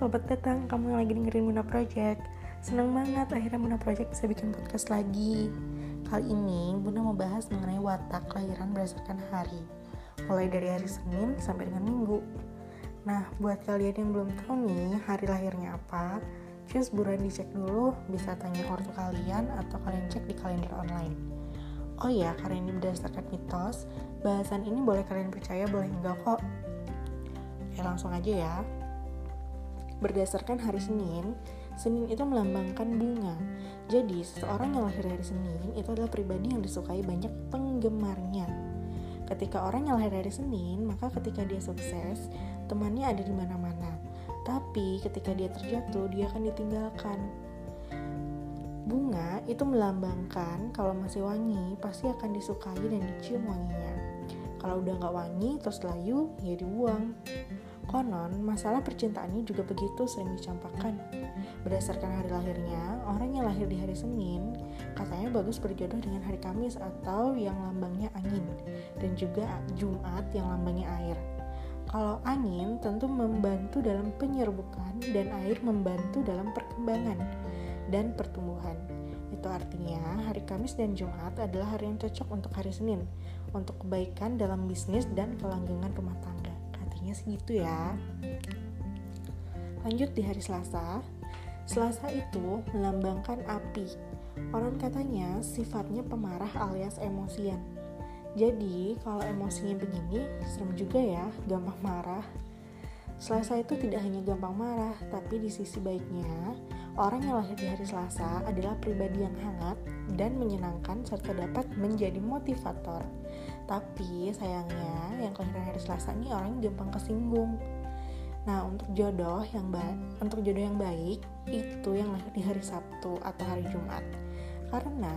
selamat datang kamu yang lagi dengerin Muna Project. Seneng banget akhirnya Muna Project bisa bikin podcast lagi. Kali ini Bunda mau bahas mengenai watak kelahiran berdasarkan hari. Mulai dari hari Senin sampai dengan Minggu. Nah buat kalian yang belum tahu nih hari lahirnya apa Just buruan dicek dulu bisa tanya ortu kalian atau kalian cek di kalender online. Oh ya, karena ini berdasarkan mitos, bahasan ini boleh kalian percaya, boleh enggak kok. Ya langsung aja ya. Berdasarkan hari Senin, Senin itu melambangkan bunga. Jadi, seseorang yang lahir hari Senin itu adalah pribadi yang disukai banyak penggemarnya. Ketika orang yang lahir hari Senin, maka ketika dia sukses, temannya ada di mana-mana. Tapi ketika dia terjatuh, dia akan ditinggalkan. Bunga itu melambangkan kalau masih wangi, pasti akan disukai dan dicium wanginya. Kalau udah nggak wangi, terus layu, ya dibuang. Konon, masalah percintaannya juga begitu sering dicampakkan. Berdasarkan hari lahirnya, orang yang lahir di hari Senin katanya bagus berjodoh dengan hari Kamis atau yang lambangnya angin, dan juga Jumat yang lambangnya air. Kalau angin tentu membantu dalam penyerbukan dan air membantu dalam perkembangan dan pertumbuhan. Itu artinya hari Kamis dan Jumat adalah hari yang cocok untuk hari Senin, untuk kebaikan dalam bisnis dan kelanggengan rumah tangga katanya segitu ya. Lanjut di hari Selasa. Selasa itu melambangkan api. Orang katanya sifatnya pemarah alias emosian. Jadi kalau emosinya begini serem juga ya gampang marah. Selasa itu tidak hanya gampang marah, tapi di sisi baiknya, orang yang lahir di hari Selasa adalah pribadi yang hangat dan menyenangkan serta dapat menjadi motivator. Tapi sayangnya yang kelahiran hari Selasa ini orang gampang kesinggung. Nah, untuk jodoh yang baik, untuk jodoh yang baik itu yang lahir di hari Sabtu atau hari Jumat. Karena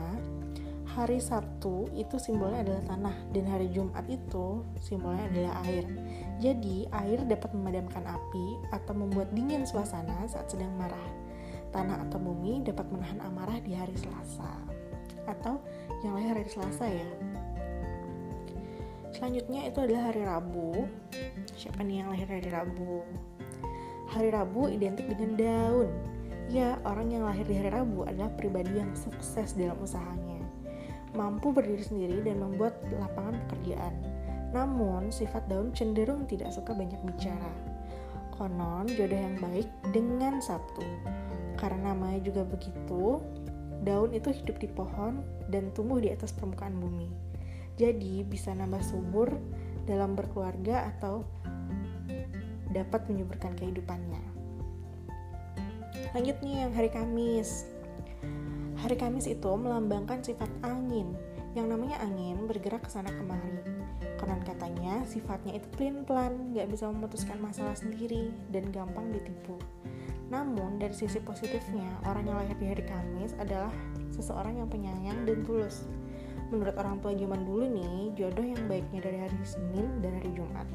hari Sabtu itu simbolnya adalah tanah dan hari Jumat itu simbolnya adalah air. Jadi, air dapat memadamkan api atau membuat dingin suasana saat sedang marah. Tanah atau bumi dapat menahan amarah di hari Selasa. Atau yang lahir hari Selasa ya. Selanjutnya itu adalah hari Rabu. Siapa nih yang lahir hari Rabu? Hari Rabu identik dengan daun. Ya, orang yang lahir di hari Rabu adalah pribadi yang sukses dalam usahanya. Mampu berdiri sendiri dan membuat lapangan pekerjaan. Namun, sifat daun cenderung tidak suka banyak bicara. Konon, jodoh yang baik dengan Sabtu. Karena namanya juga begitu, daun itu hidup di pohon dan tumbuh di atas permukaan bumi jadi bisa nambah subur dalam berkeluarga atau dapat menyuburkan kehidupannya. Lanjut nih yang hari Kamis. Hari Kamis itu melambangkan sifat angin. Yang namanya angin bergerak ke sana kemari. Konon katanya sifatnya itu pelin-pelan, gak bisa memutuskan masalah sendiri, dan gampang ditipu. Namun dari sisi positifnya, orang yang lahir di hari Kamis adalah seseorang yang penyayang dan tulus menurut orang tua zaman dulu nih, jodoh yang baiknya dari hari Senin dan hari Jumat.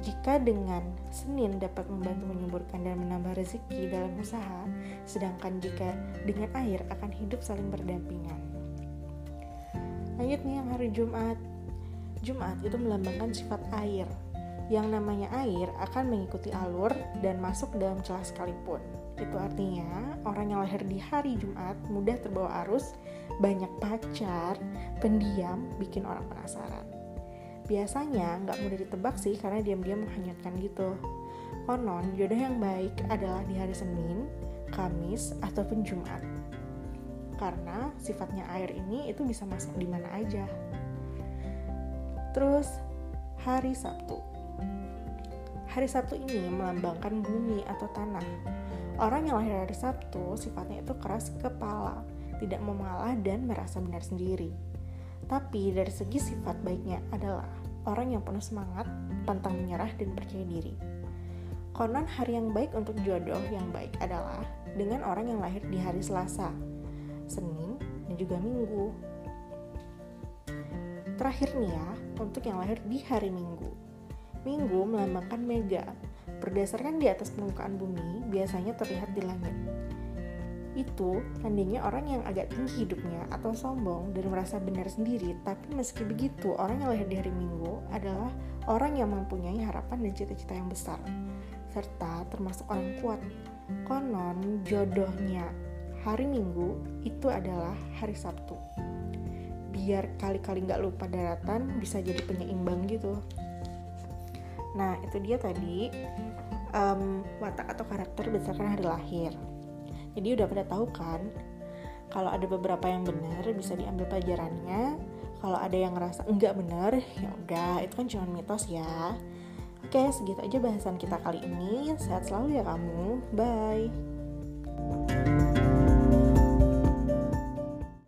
Jika dengan Senin dapat membantu menyuburkan dan menambah rezeki dalam usaha, sedangkan jika dengan air akan hidup saling berdampingan. Lanjut nih yang hari Jumat. Jumat itu melambangkan sifat air. Yang namanya air akan mengikuti alur dan masuk dalam celah sekalipun. Itu artinya orang yang lahir di hari Jumat mudah terbawa arus, banyak pacar, pendiam, bikin orang penasaran. Biasanya nggak mudah ditebak sih karena diam-diam menghanyutkan gitu. Konon, jodoh yang baik adalah di hari Senin, Kamis, ataupun Jumat. Karena sifatnya air ini itu bisa masuk di mana aja. Terus, hari Sabtu. Hari Sabtu ini melambangkan bumi atau tanah Orang yang lahir hari Sabtu sifatnya itu keras kepala, tidak mau mengalah dan merasa benar sendiri. Tapi dari segi sifat baiknya adalah orang yang penuh semangat, pantang menyerah dan percaya diri. Konon hari yang baik untuk jodoh yang baik adalah dengan orang yang lahir di hari Selasa, Senin, dan juga Minggu. Terakhir nih ya, untuk yang lahir di hari Minggu. Minggu melambangkan mega, berdasarkan di atas permukaan bumi biasanya terlihat di langit. Itu tandanya orang yang agak tinggi hidupnya atau sombong dan merasa benar sendiri, tapi meski begitu, orang yang lahir di hari Minggu adalah orang yang mempunyai harapan dan cita-cita yang besar. serta termasuk orang kuat. Konon jodohnya hari Minggu itu adalah hari Sabtu. Biar kali-kali nggak lupa daratan bisa jadi penyeimbang gitu. Nah itu dia tadi um, watak atau karakter berdasarkan hari lahir. Jadi udah pada tahu kan kalau ada beberapa yang benar bisa diambil pelajarannya. Kalau ada yang ngerasa enggak benar, ya udah itu kan cuma mitos ya. Oke, segitu aja bahasan kita kali ini. Sehat selalu ya kamu. Bye.